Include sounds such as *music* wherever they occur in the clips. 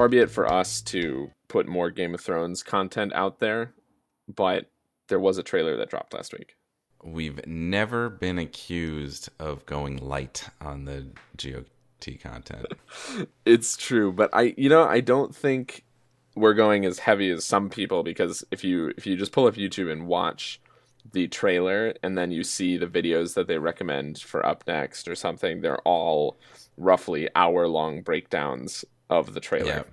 Far be it for us to put more Game of Thrones content out there, but there was a trailer that dropped last week. We've never been accused of going light on the GOT content. *laughs* it's true, but I you know, I don't think we're going as heavy as some people because if you if you just pull up YouTube and watch the trailer and then you see the videos that they recommend for up next or something, they're all roughly hour long breakdowns of the trailer. Yeah. *laughs*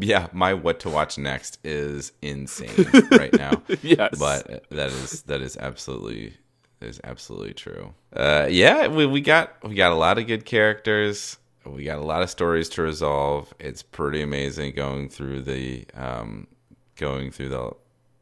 Yeah, my what to watch next is insane *laughs* right now. yes, but that is that is absolutely is absolutely true. Uh, yeah, we we got we got a lot of good characters. We got a lot of stories to resolve. It's pretty amazing going through the um, going through the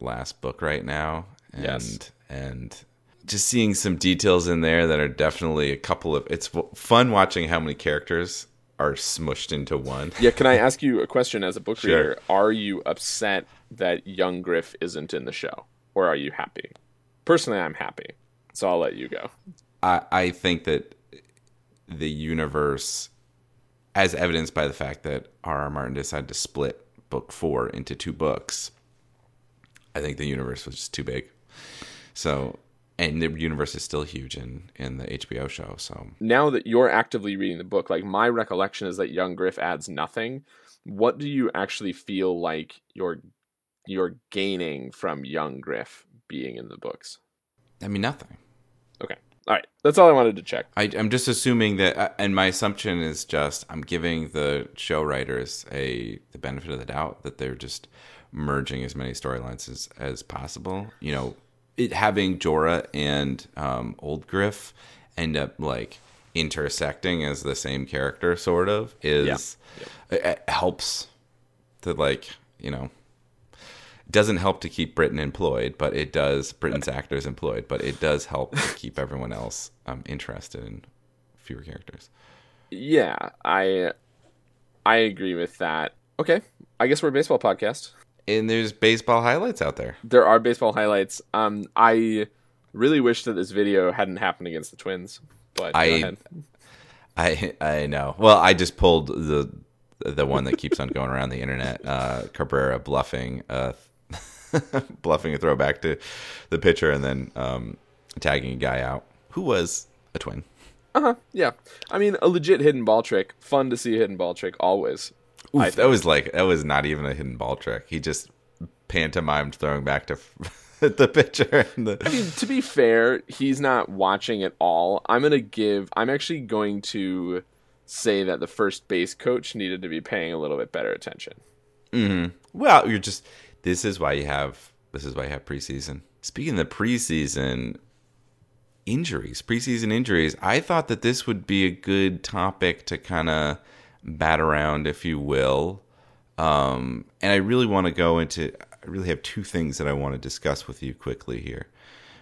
last book right now, and yes. and just seeing some details in there that are definitely a couple of. It's fun watching how many characters are smushed into one. Yeah, can I ask you a question as a book Sure. reader? Are you upset that young Griff isn't in the show, or are you happy? Personally, I'm happy, so I'll let you go. I, I think that the universe, as evidenced by the fact that R.R. Martin decided to split book four into two books, I think the universe was just too big. So, and the universe is still huge in, in the HBO show. So, Now that you're actively reading the book, like my recollection is that young Griff adds nothing. What do you actually feel like you're you're gaining from young Griff being in the books? I mean, nothing. Okay, all right, that's all I wanted to check. I, I'm just assuming that, uh, and my assumption is just I'm giving the show writers a the benefit of the doubt that they're just merging as many storylines as, as possible. You know, it having Jorah and um, Old Griff end up like intersecting as the same character, sort of, is it, it helps to like you know doesn't help to keep Britain employed, but it does Britain's actors employed, but it does help to keep everyone else um, interested in fewer characters. Yeah, I I agree with that. Okay, I guess we're a baseball podcast. And there's baseball highlights out there. There are baseball highlights. Um, I really wish that this video hadn't happened against the Twins, but go I- ahead. *laughs* I I know. Well, I just pulled the the one that keeps on going around the internet. Uh, Cabrera bluffing, uh, *laughs* bluffing a throwback to the pitcher, and then um, tagging a guy out who was a twin. Uh-huh. Yeah. I mean, a legit hidden ball trick. Fun to see a hidden ball trick always. I that was like that was not even a hidden ball trick. He just pantomimed throwing back to *laughs* the pitcher. And the, I mean, to be fair, he's not watching at all. I'm going to give I'm actually going to say that the first base coach needed to be paying a little bit better attention. Mhm. Well, you're just. This is why you have. This is why you have preseason. Speaking of the preseason injuries, preseason injuries, I thought that this would be a good topic to kind of bat around, if you will. Um, and I really want to go into. I really have two things that I want to discuss with you quickly here.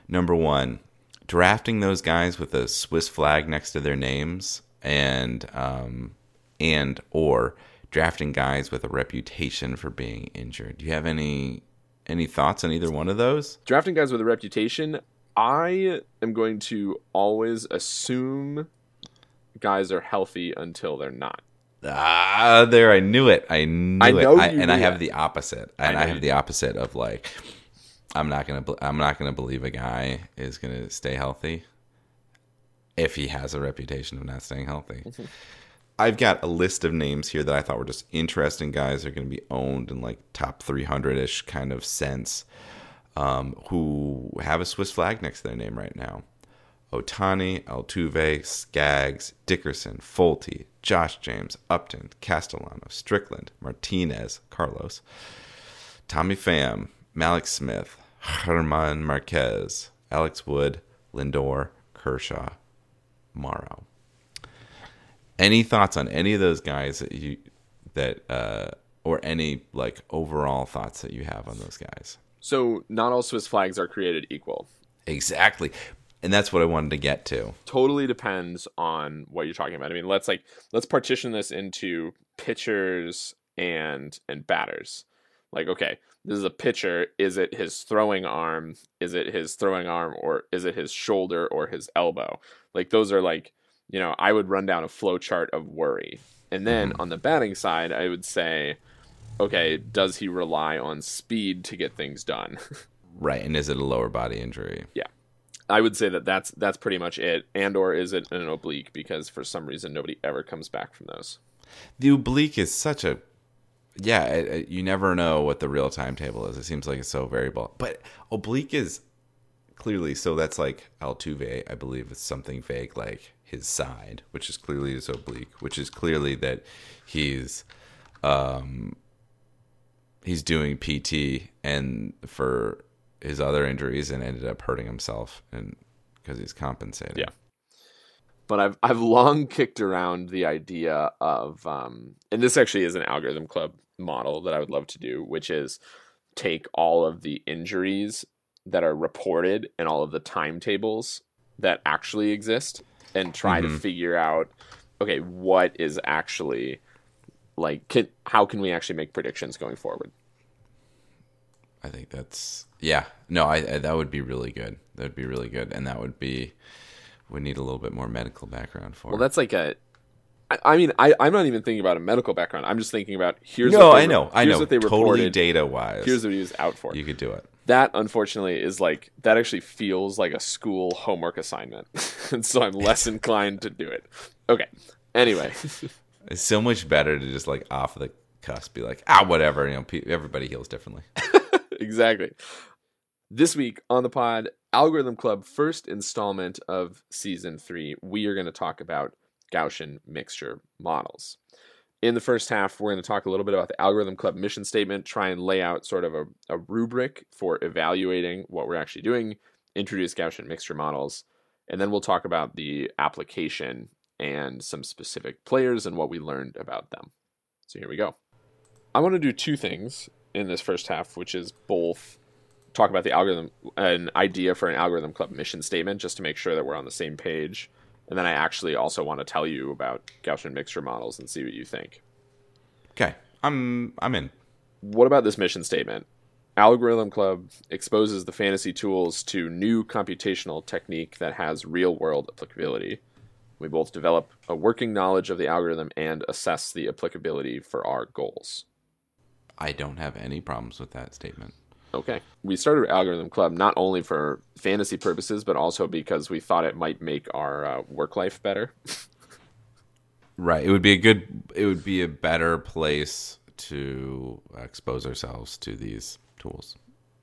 Number one, drafting those guys with a Swiss flag next to their names, and um, and or drafting guys with a reputation for being injured. Do you have any any thoughts on either one of those? Drafting guys with a reputation, I am going to always assume guys are healthy until they're not. Ah, there I knew it. I knew I it. know I, you and I have it. the opposite. And I, know have the opposite of like I'm not going to I'm not going to believe a guy is going to stay healthy if he has a reputation of not staying healthy. Mm-hmm. *laughs* I've got a list of names here that I thought were just interesting guys that are going to be owned in like top 300ish kind of sense um, who have a Swiss flag next to their name right now. Ohtani, Altuve, Skaggs, Dickerson, Folty, Josh James, Upton, Castellano, Strickland, Martinez, Carlos, Tommy Pham, Mallex Smith, German Marquez, Alex Wood, Lindor, Kershaw, Morrow. Any thoughts on any of those guys that you that uh, or any like overall thoughts that you have on those guys? So not all Swiss flags are created equal. Exactly. And that's what I wanted to get to. Totally depends on what you're talking about. I mean, let's like let's partition this into pitchers and and batters. Like, okay, this is a pitcher. Is it his throwing arm? Is it his throwing arm or is it his shoulder or his elbow? Like those are like, you know, I would run down a flow chart of worry. And then Mm-hmm. on the batting side, I would say, okay, does he rely on speed to get things done? *laughs* Right. And is it a lower body injury? I would say that that's that's pretty much it. And or is it an oblique because for some reason nobody ever comes back from those. The oblique is such a yeah. It, it- you never know what the real timetable is. It seems like it's so variable. But oblique is clearly so. That's like Altuve, I believe. It's something vague like his side, which is clearly his oblique, which is clearly that he's um he's doing PT and for his other injuries and ended up hurting himself and because he's compensating. Yeah. But I've I've long kicked around the idea of um, and this actually is an algorithm club model that I would love to do, which is take all of the injuries that are reported and all of the timetables that actually exist and try to Mhm. figure out okay what is actually like can, how can we actually make predictions going forward I think that's yeah. No, I, I that would be really good. That would be really good, and that would be we need a little bit more medical background for. well that's like a I, I mean I, i'm not even thinking about a medical background i'm just thinking about here's no, what they I know, I know. what they totally reported data wise, here's what he was out for you could do it. that unfortunately is like that actually feels like a school homework assignment *laughs* and so i'm less *laughs* inclined to do it okay anyway It's so much better to just like off the cusp be like ah whatever. You know, everybody heals differently. *laughs* exactly. This week on the pod algorithm club first installment of season three we are going to talk about gaussian mixture models. In the first half we're going to talk a little bit about the algorithm club mission statement try and lay out sort of a, a rubric for evaluating what we're actually doing introduce gaussian mixture models and then we'll talk about the application and some specific players and what we learned about them. So here we go. I want to do two things in this first half which is both talk about the algorithm an idea for an algorithm club mission statement just to make sure that we're on the same page. And then i actually also want to tell you about gaussian mixture models and see what you think. Okay, I'm I'm in. what about this mission statement? Algorithm club exposes the fantasy tools to new computational technique that has real world applicability. We both develop a working knowledge of the algorithm and assess the applicability for our goals I don't have any problems with that statement. Okay. We started Algorithm Club not only for fantasy purposes, but also because we thought it might make our uh, work life better. *laughs* Right. It would be a good. It would be a better place to expose ourselves to these tools.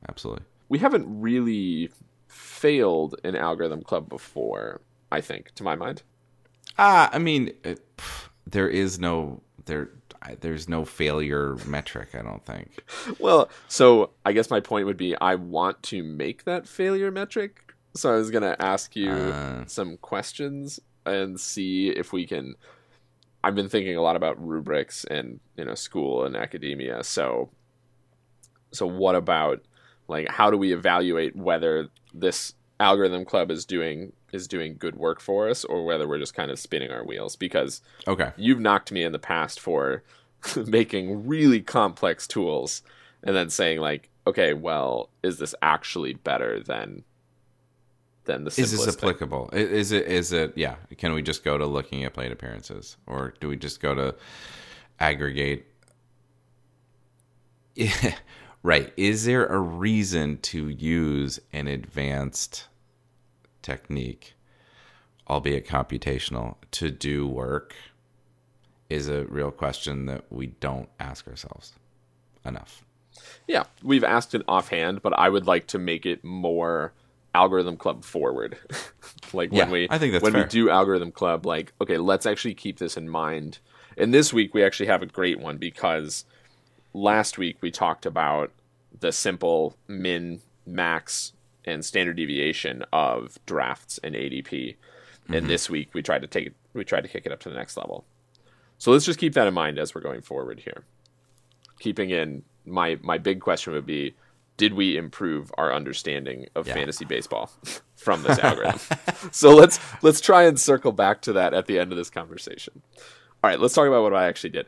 Absolutely. We haven't really failed an Algorithm Club before, I think, to my mind. Ah, I mean, it, pff, there is no there. I- There's no failure metric. I don't think. Well, so I guess my point would be I want to make that failure metric. So I was going to ask you Uh. some questions and see if we can. I've been thinking a lot about rubrics and you know school and academia. So, so what about like how do we evaluate whether this algorithm club is doing is doing good work for us or whether we're just kind of spinning our wheels because Okay. you've knocked me in the past for *laughs* making really complex tools and then saying like okay well is this actually better than than the Is this simplest thing? applicable? Is it? Is it? Yeah. Can we just go to looking at plate appearances, or do we just go to aggregate? Yeah. *laughs* Right. Is there a reason to use an advanced technique, albeit computational, to do work? Is a real question that we don't ask ourselves enough. yeah we've asked it offhand but i would like to make it more algorithm club forward *laughs* like Yeah, when we I think that's when we do algorithm club like okay let's actually keep this in mind and this week we actually have a great one because last week we talked about the simple min, max, and standard deviation of drafts and ADP. And mm-hmm. this week we tried to take it, we tried to kick it up to the next level. So let's just keep that in mind as we're going forward here. Keeping in my my big question would be did we improve our understanding of Yeah. fantasy baseball *laughs* from this algorithm? *laughs* so let's let's try and circle back to that at the end of this conversation. All right, let's talk about what I actually did.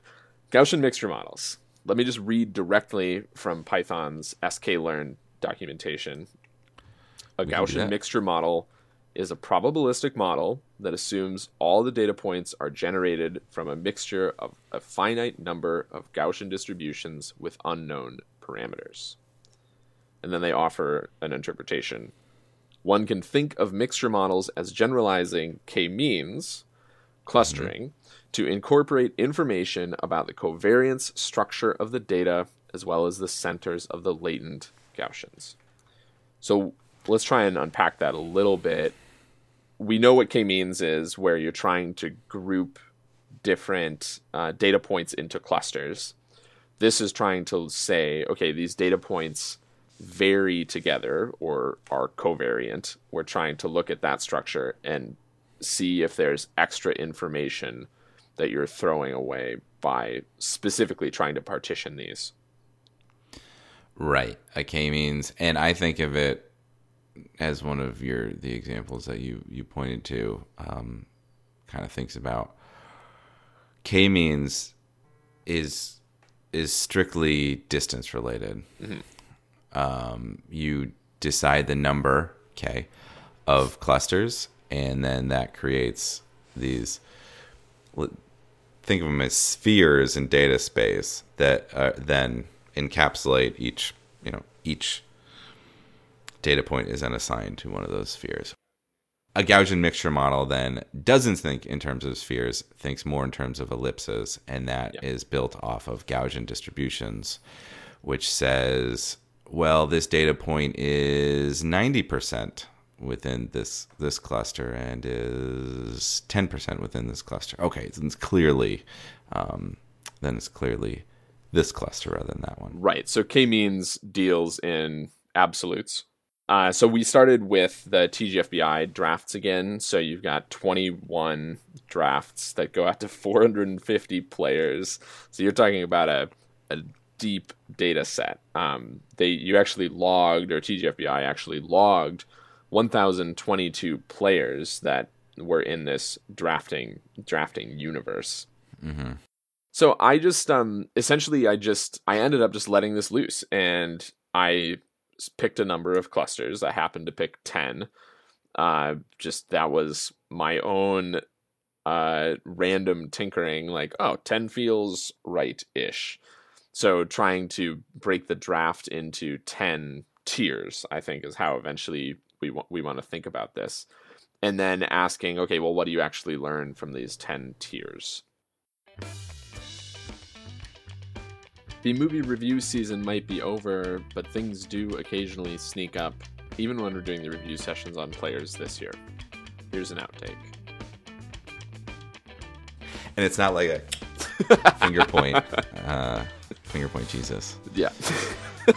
Gaussian mixture models. Let me just read directly from Python's sklearn documentation. A Gaussian mixture model is a probabilistic model that assumes all the data points are generated from a mixture of a finite number of Gaussian distributions with unknown parameters. And then they offer an interpretation. One can think of mixture models as generalizing k means, clustering, to incorporate information about the covariance structure of the data as well as the centers of the latent Gaussians. So let's try and unpack that a little bit. We know what k means is where you're trying to group different uh, data points into clusters. This is trying to say, okay, these data points vary together or are covariant. We're trying to look at that structure and see if there's extra information that you're throwing away by specifically trying to partition these. Right. A K means, and I think of it as one of your the examples that you you pointed to. Um, kind of thinks about K means is is strictly distance related. Um, you decide the number K of clusters, and then that creates these. Think of them as spheres in data space that uh, then encapsulate each. You know, each data point is then assigned to one of those spheres. A Gaussian mixture model then doesn't think in terms of spheres, thinks more in terms of ellipses, and that is Yeah. built off of Gaussian distributions, which says, well, this data point is 90% within this this cluster and is 10% within this cluster. Okay, then it's clearly um, then it's clearly this cluster rather than that one. Right. So K means deals in absolutes. Uh, so we started with the TGFBI drafts again. So you've got 21 drafts that go out to 450 players. So you're talking about a, a deep data set. Um, they you actually logged, or TGFBI actually logged 1,022 players that were in this drafting drafting universe. So I just um essentially I just I ended up just letting this loose and I picked a number of clusters. I happened to pick 10. Uh just that was my own uh random tinkering like oh 10 feels right-ish. So trying to break the draft into 10 tiers I think is how eventually we we want to think about this. And then asking okay well what do you actually learn from these 10 tiers? The movie review season might be over, but things do occasionally sneak up, even when we're doing the review sessions on players this year. Here's an outtake. And it's not like a *laughs* finger point, uh, finger point Jesus. Yeah.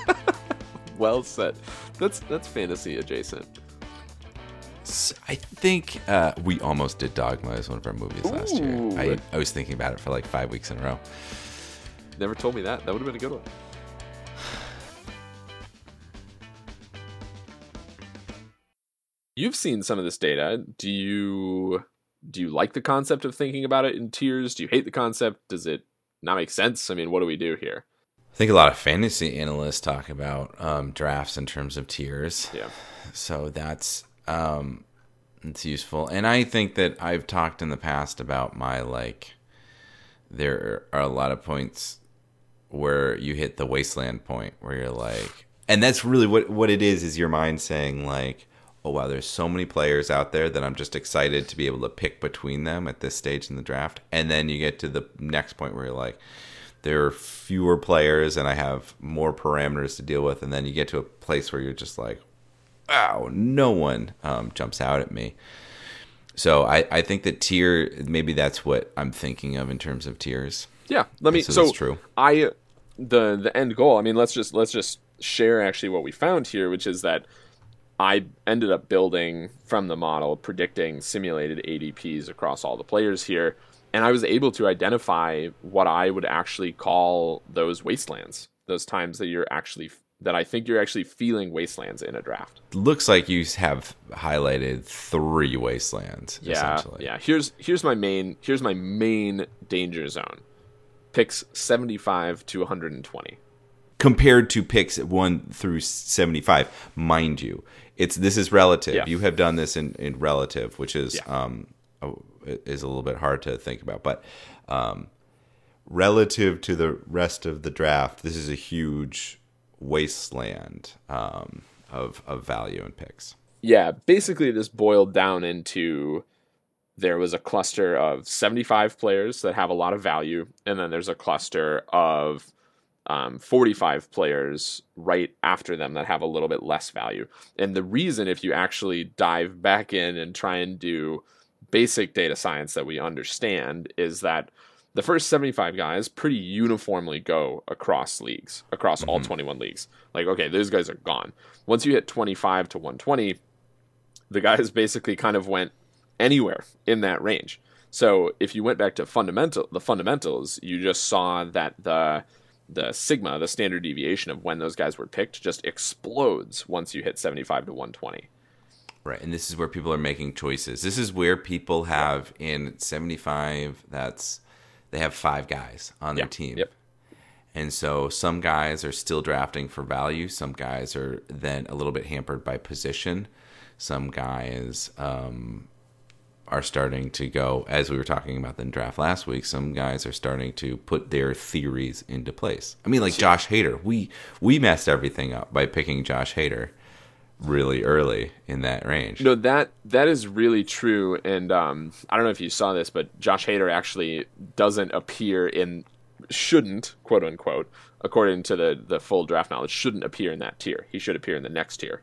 *laughs* well said. That's that's fantasy adjacent. I think uh, we almost did Dogma as one of our movies last year. I, I was thinking about it for like five weeks in a row. Never told me that. That would have been a good one. You've seen some of this data. Do you do you like the concept of thinking about it in tiers? Do you hate the concept? Does it not make sense? I mean, what do we do here? I think a lot of fantasy analysts talk about um, drafts in terms of tiers. Yeah. So that's um, it's useful, and I think that I've talked in the past about my like. There are a lot of points where you hit the wasteland point where you're like, and that's really what what it is. Is your mind saying like, oh wow, there's so many players out there that I'm just excited to be able to pick between them at this stage in the draft, and then you get to the next point where you're like, there are fewer players and I have more parameters to deal with, and then you get to a place where you're just like, wow, no one um, jumps out at me. So I, I think that tier maybe that's what I'm thinking of in terms of tiers. Yeah, let me. So So, true. I the the end goal. I mean, let's just let's just share actually what we found here, which is that I ended up building from the model predicting simulated ADPs across all the players here, and I was able to identify what I would actually call those wastelands, those times that you're actually that I think you're actually feeling wastelands in a draft. Looks like you have highlighted three wastelands. Yeah, yeah. Here's here's my main here's my main danger zone. Picks 75 to 120 compared to picks 1 through 75 mind you it's this is relative yeah. you have done this in, in relative which is yeah. um is a little bit hard to think about but um relative to the rest of the draft this is a huge wasteland um of of value and picks yeah basically this boiled down into there was a cluster of 75 players that have a lot of value and then there's a cluster of um, 45 players right after them that have a little bit less value. And the reason, if you actually dive back in and try and do basic data science that we understand, is that the first 75 guys pretty uniformly go across leagues, across mm-hmm. all 21 leagues. Like, okay, those guys are gone. Once you hit 25 to 120, the guys basically kind of went anywhere in that range. So if you went back to fundamental, the fundamentals, you just saw that the the sigma, the standard deviation of when those guys were picked, just explodes once you hit 75 to 120. Right, and this is where people are making choices. This is where people have in 75 that's they have five guys on their team. Yep. And so some guys are still drafting for value. Some guys are then a little bit hampered by position. Some guys um, are starting to go, as we were talking about the draft last week, some guys are starting to put their theories into place. I mean, like Josh Hader, we we messed everything up by picking Josh Hader really early in that range. No, that that is really true, and um, I don't know if you saw this, but Josh Hader actually doesn't appear in shouldn't quote unquote according to the the full draft knowledge shouldn't appear in that tier. He should appear in the next tier.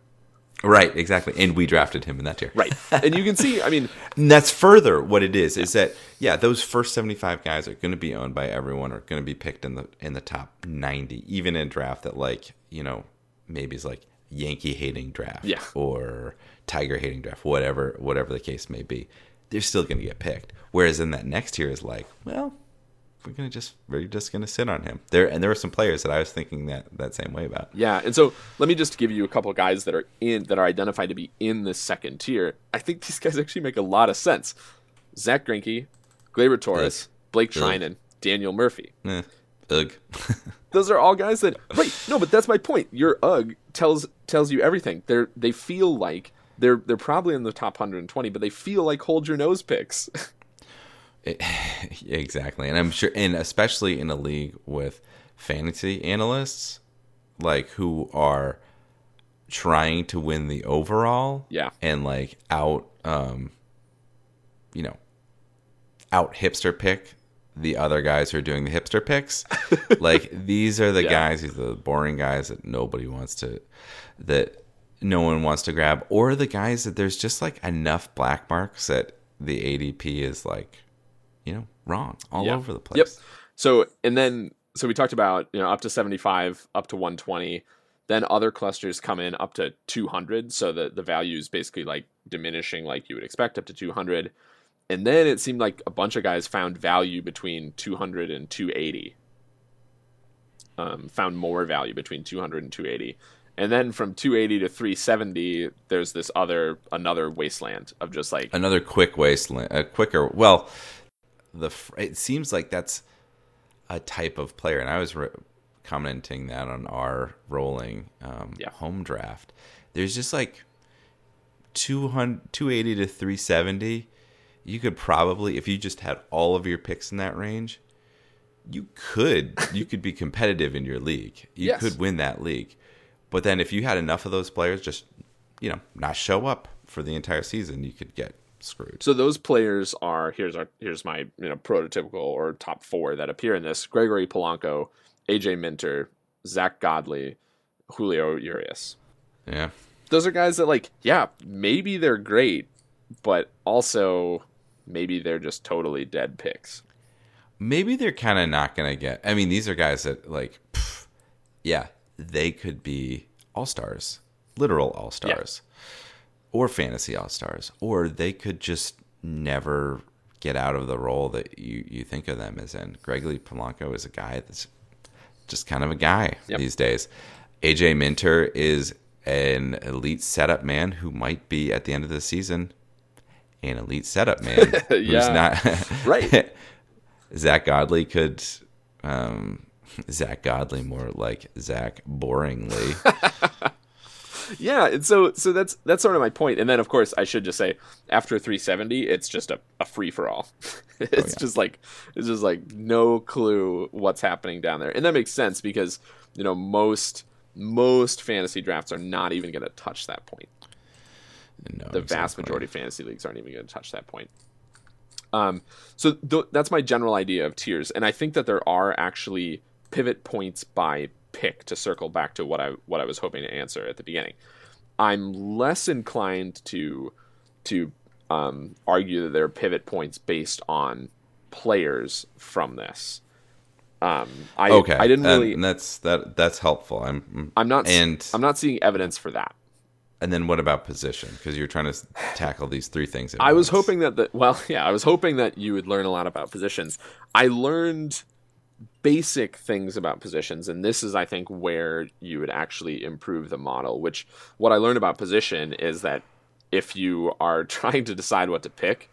Right, exactly. And we drafted him in that tier. Right. *laughs* And you can see, I mean, that's further what it is is that yeah, those first 75 guys are going to be owned by everyone or going to be picked in the in the top 90 even in draft that like, you know, maybe is like Yankee hating draft yeah. or Tiger hating draft, whatever whatever the case may be. They're still going to get picked. Whereas in that next tier is like, well, we're gonna just we're just gonna sit on him. There and there were some players that I was thinking that that same way about. Yeah, and so let me just give you a couple of guys that are in that are identified to be in the second tier. I think these guys actually make a lot of sense. Zack Greinke, Gleyber Torres, Blake Treinen, Ugh. Daniel Murphy. Eh. Ugh. *laughs* Those are all guys that right. No, but that's my point. Your ugh tells tells you everything. They're they feel like they're they're probably in the top 120, but they feel like hold your nose picks. *laughs* It, *laughs* exactly, and I'm sure, and especially in a league with fantasy analysts, like who are trying to win the overall, yeah, and like out, um, you know, out hipster pick the other guys who are doing the hipster picks. *laughs* like these are the yeah. guys, these are the boring guys that nobody wants to, that no one wants to grab, or the guys that there's just like enough black marks that the ADP is like you know, wrong all yeah. over the place. Yep. So, and then, so we talked about, you know, up to 75, up to 120. Then other clusters come in up to 200. So the, the value is basically like diminishing like you would expect up to 200. And then it seemed like a bunch of guys found value between 200 and 280. Um, found more value between 200 and 280. And then from 280 to 370, there's this other another wasteland of just like another quick wasteland, a quicker. Well, the it seems like that's a type of player, and I was re- commenting that on our rolling um, yeah. home draft. There's just like 200, 280 to 370. You could probably, if you just had all of your picks in that range, you could you could be *laughs* competitive in your league. You yes. could win that league. But then if you had enough of those players just you know not show up for the entire season, you could get screwed. So those players are here's our here's my you know prototypical or top four that appear in this: Gregory Polanco, AJ Minter, Zack Godley, Julio Urias. Yeah, those are guys that like yeah maybe they're great, but also maybe they're just totally dead picks. Maybe they're kind of not gonna get. I mean, these are guys that like, pff, yeah, they could be all stars, literal all stars, or fantasy all stars, or they could just never get out of the role that you, you think of them as in. Gregory Polanco is a guy that's just kind of a guy Yep. these days. AJ Minter is an elite setup man who might be at the end of the season an elite setup man *laughs* who's Yeah. not *laughs* *laughs* Right. Zack Godley could um Zack Godley more like Zach boringly. Yeah, and so so that's that's sort of my point. And then of course I should just say after 370, it's just a, a free for all. *laughs* it's yeah. just like it's just like no clue what's happening down there. And that makes sense because, you know, most most fantasy drafts are not even going to touch that point. No, The vast majority of fantasy leagues aren't even going to touch that point. Um, so th- that's my general idea of tiers, and I think that there are actually pivot points by pick to circle back to what I what I was hoping to answer at the beginning. I'm less inclined to to um, argue that there are pivot points based on players from this. Um, I okay. I didn't really. And that's that. That's helpful. I'm. I'm not. and I'm not seeing evidence for that. and then what about position? Because you're trying to tackle these three things. I was hoping that the well, *laughs* yeah, I was hoping that you would learn a lot about positions. I learned basic things about positions, and this is, I think, where you would actually improve the model. Which what I learned about position is that if you are *laughs* trying to decide what to pick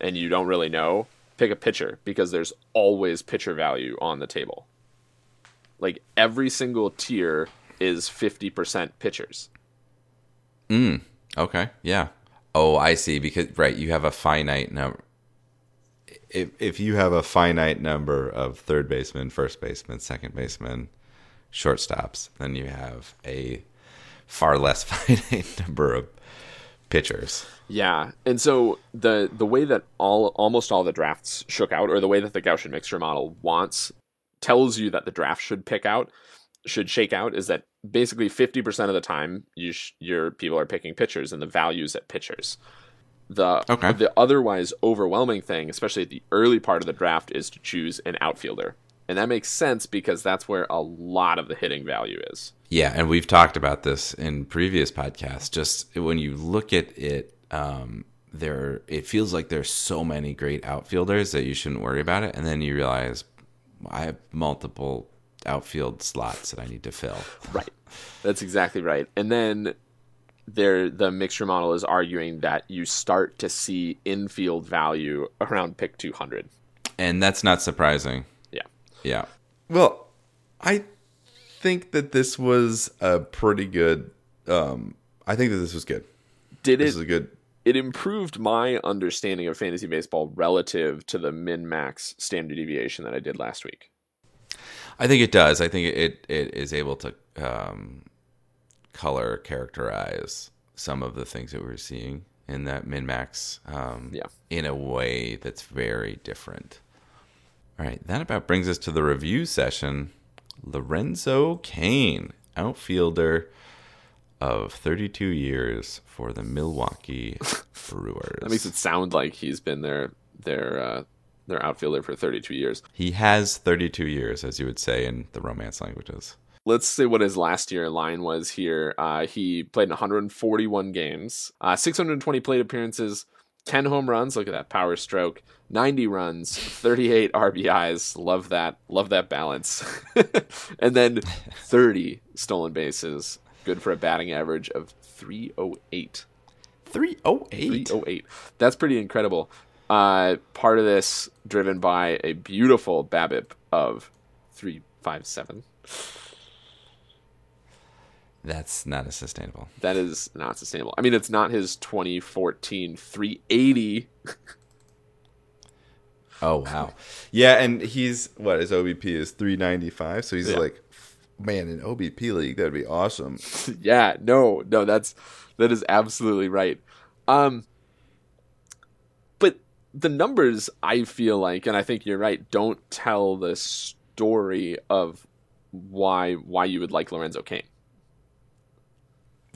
and you don't really know, pick a pitcher because there's always pitcher value on the table. Like every single tier is fifty percent pitchers. Mm, okay. Yeah. Oh, I see. Because right, you have a finite number. If if you have a finite number of third baseman, first baseman, second baseman, shortstops, then you have a far less *laughs* finite number of pitchers. Yeah, and so the the way that all almost all the drafts shook out, or the way that the Gaussian mixture model wants, tells you that the draft should pick out, should shake out, is that basically fifty percent of the time you sh- your people are picking pitchers and the values at pitchers. The Okay. the otherwise overwhelming thing, especially at the early part of the draft, is to choose an outfielder, and that makes sense because that's where a lot of the hitting value is. Yeah, and we've talked about this in previous podcasts. Just when you look at it, um, there it feels like there's so many great outfielders that you shouldn't worry about it, and then you realize I have multiple outfield slots that I need to fill. Right. That's exactly right. And then there the mixture model is arguing that you start to see infield value around pick 200. And that's not surprising. Yeah. Yeah. Well, I think that this was a pretty good um I think that this was good. Did it This it is a good it improved my understanding of fantasy baseball relative to the min max standard deviation that I did last week. I think it does. I think it it is able to um, color characterize some of the things that we're seeing in that min max um, Yeah. in a way that's very different. All right, that about brings us to the review session. Lorenzo Cain, outfielder of 32 years for the Milwaukee *laughs* Brewers. That makes it sound like he's been their their uh, their outfielder for 32 years. He has 32 years, as you would say in the Romance languages. Let's see what his last year line was here. Uh, he played in 141 games, uh, 620 plate appearances, 10 home runs. Look at that power stroke. 90 runs, 38 RBIs. Love that. Love that balance. *laughs* and then *laughs* 30 stolen bases. Good for a batting average of 308. 308. 308. That's pretty incredible. Uh, part of this driven by a beautiful BABIP of 357. That's not as sustainable. That is not sustainable. I mean, it's not his 2014 380. *laughs* Oh wow. yeah, and he's what his OBP is 395, so he's Yeah. like man, in OBP league that'd be awesome. *laughs* yeah, no, no, that's that is absolutely right. Um, but the numbers, I feel like, and I think you're right, don't tell the story of why why you would like Lorenzo Cain.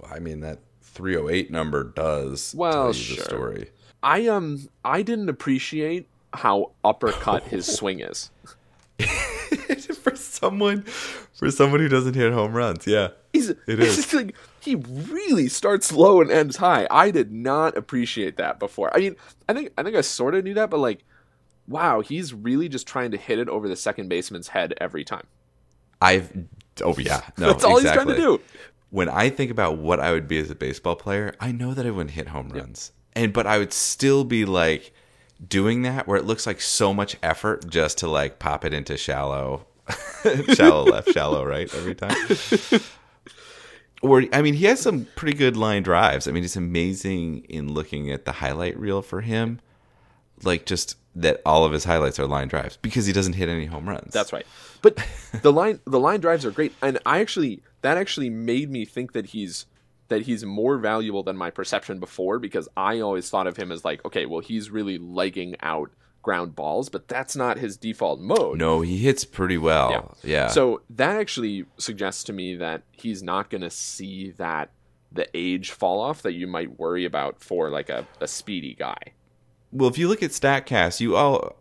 I mean that 308 number does Well, tell you sure. the story. I um I didn't appreciate how uppercut his *laughs* swing is. *laughs* for someone for someone who doesn't hit home runs. Yeah. He's It it's like he really starts low and ends high. I did not appreciate that before. I mean, I think I think I sort of knew that, but like, wow, he's really just trying to hit it over the second baseman's head every time. I've oh yeah. No, *laughs* That's all exactly. he's trying to do. When I think about what I would be as a baseball player, I know that I wouldn't hit home runs. And but I would still be like doing that where it looks like so much effort just to like pop it into shallow *laughs* shallow left, shallow right every time. *laughs* Or I mean, he has some pretty good line drives. I mean, it's amazing in looking at the highlight reel for him. Like just that all of his highlights are line drives because he doesn't hit any home runs. That's right. *laughs* But the line the line drives are great, and I actually that actually made me think that he's that he's more valuable than my perception before because I always thought of him as like, okay, well he's really legging out ground balls, but that's not his default mode. No, he hits pretty well. Yeah. So that actually suggests to me that he's not going to see that the age fall off that you might worry about for like a, a speedy guy. Well, if you look at Statcast, you all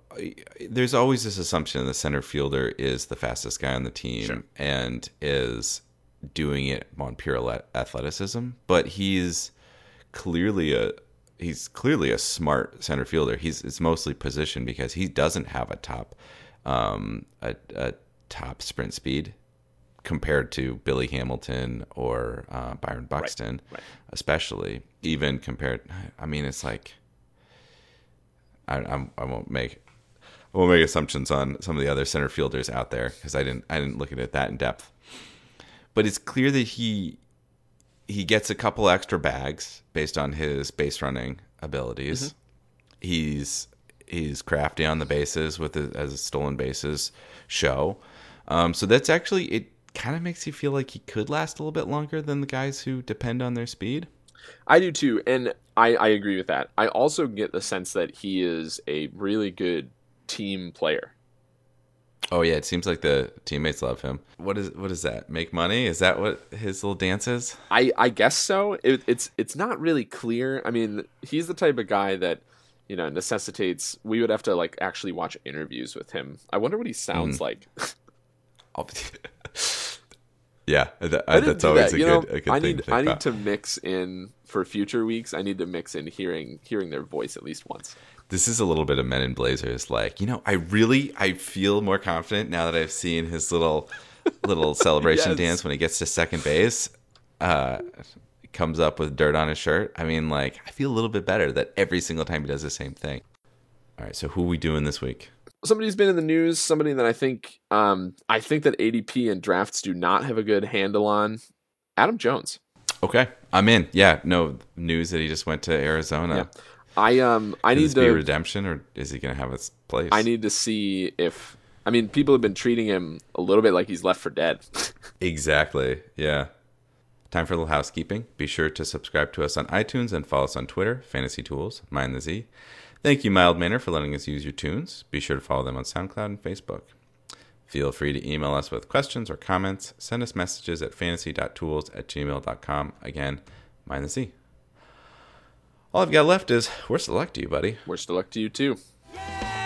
there's always this assumption the center fielder is the fastest guy on the team Sure. and is doing it on pure athleticism, but he's clearly a he's clearly a smart center fielder. He's it's mostly position because he doesn't have a top um a, a top sprint speed compared to Billy Hamilton or uh, Byron Buxton, right. especially even compared. I mean, it's like I, I'm, I won't make I won't make assumptions on some of the other center fielders out there because I didn't I didn't look at it that in depth. But it's clear that he he gets a couple extra bags based on his base running abilities. He's he's crafty on the bases with it as a stolen bases show. Um, so that's actually it. Kind of makes you feel like he could last a little bit longer than the guys who depend on their speed. I do too, and I, I agree with that. I also get the sense that he is a really good team player. Oh yeah, it seems like the teammates love him. What is what is that? Make money? Is that what his little dance is? I, I guess so. It, it's it's not really clear. I mean, he's the type of guy that you know necessitates we would have to like actually watch interviews with him. I wonder what he sounds hmm. like. *laughs* *laughs* Yeah, that, I that's always that. a You good know, a good I thing need I need about. to mix in for future weeks. I need to mix in hearing hearing their voice at least once. This is a little bit of Men in Blazers. Like, you know, I really I feel more confident now that I've seen his little little *laughs* celebration Yes. dance when he gets to second base. Uh, comes up with dirt on his shirt. I mean, like, I feel a little bit better that every single time he does the same thing. All right, so who are we doing this week? Somebody's been in the news somebody that i think um i think that adp and drafts do not have a good handle on adam jones Okay, I'm in. Yeah, no news that he just went to Arizona. Yeah. i um i need this be to redemption, or is he going to have his place? i need to see if i mean people have been treating him a little bit like he's left for dead *laughs* Exactly. Yeah. Time for a little housekeeping. Be sure to subscribe to us on iTunes and follow us on Twitter, Fantasy Tools, Mind the Z. Thank you, Mild Manner, for letting us use your tunes. Be sure to follow them on SoundCloud and Facebook. Feel free to email us with questions or comments. Send us messages at fantasy.tools at gmail.com. Again, Mind the Z. All I've got left is worst of luck to you, buddy. worst of luck to you too Yeah!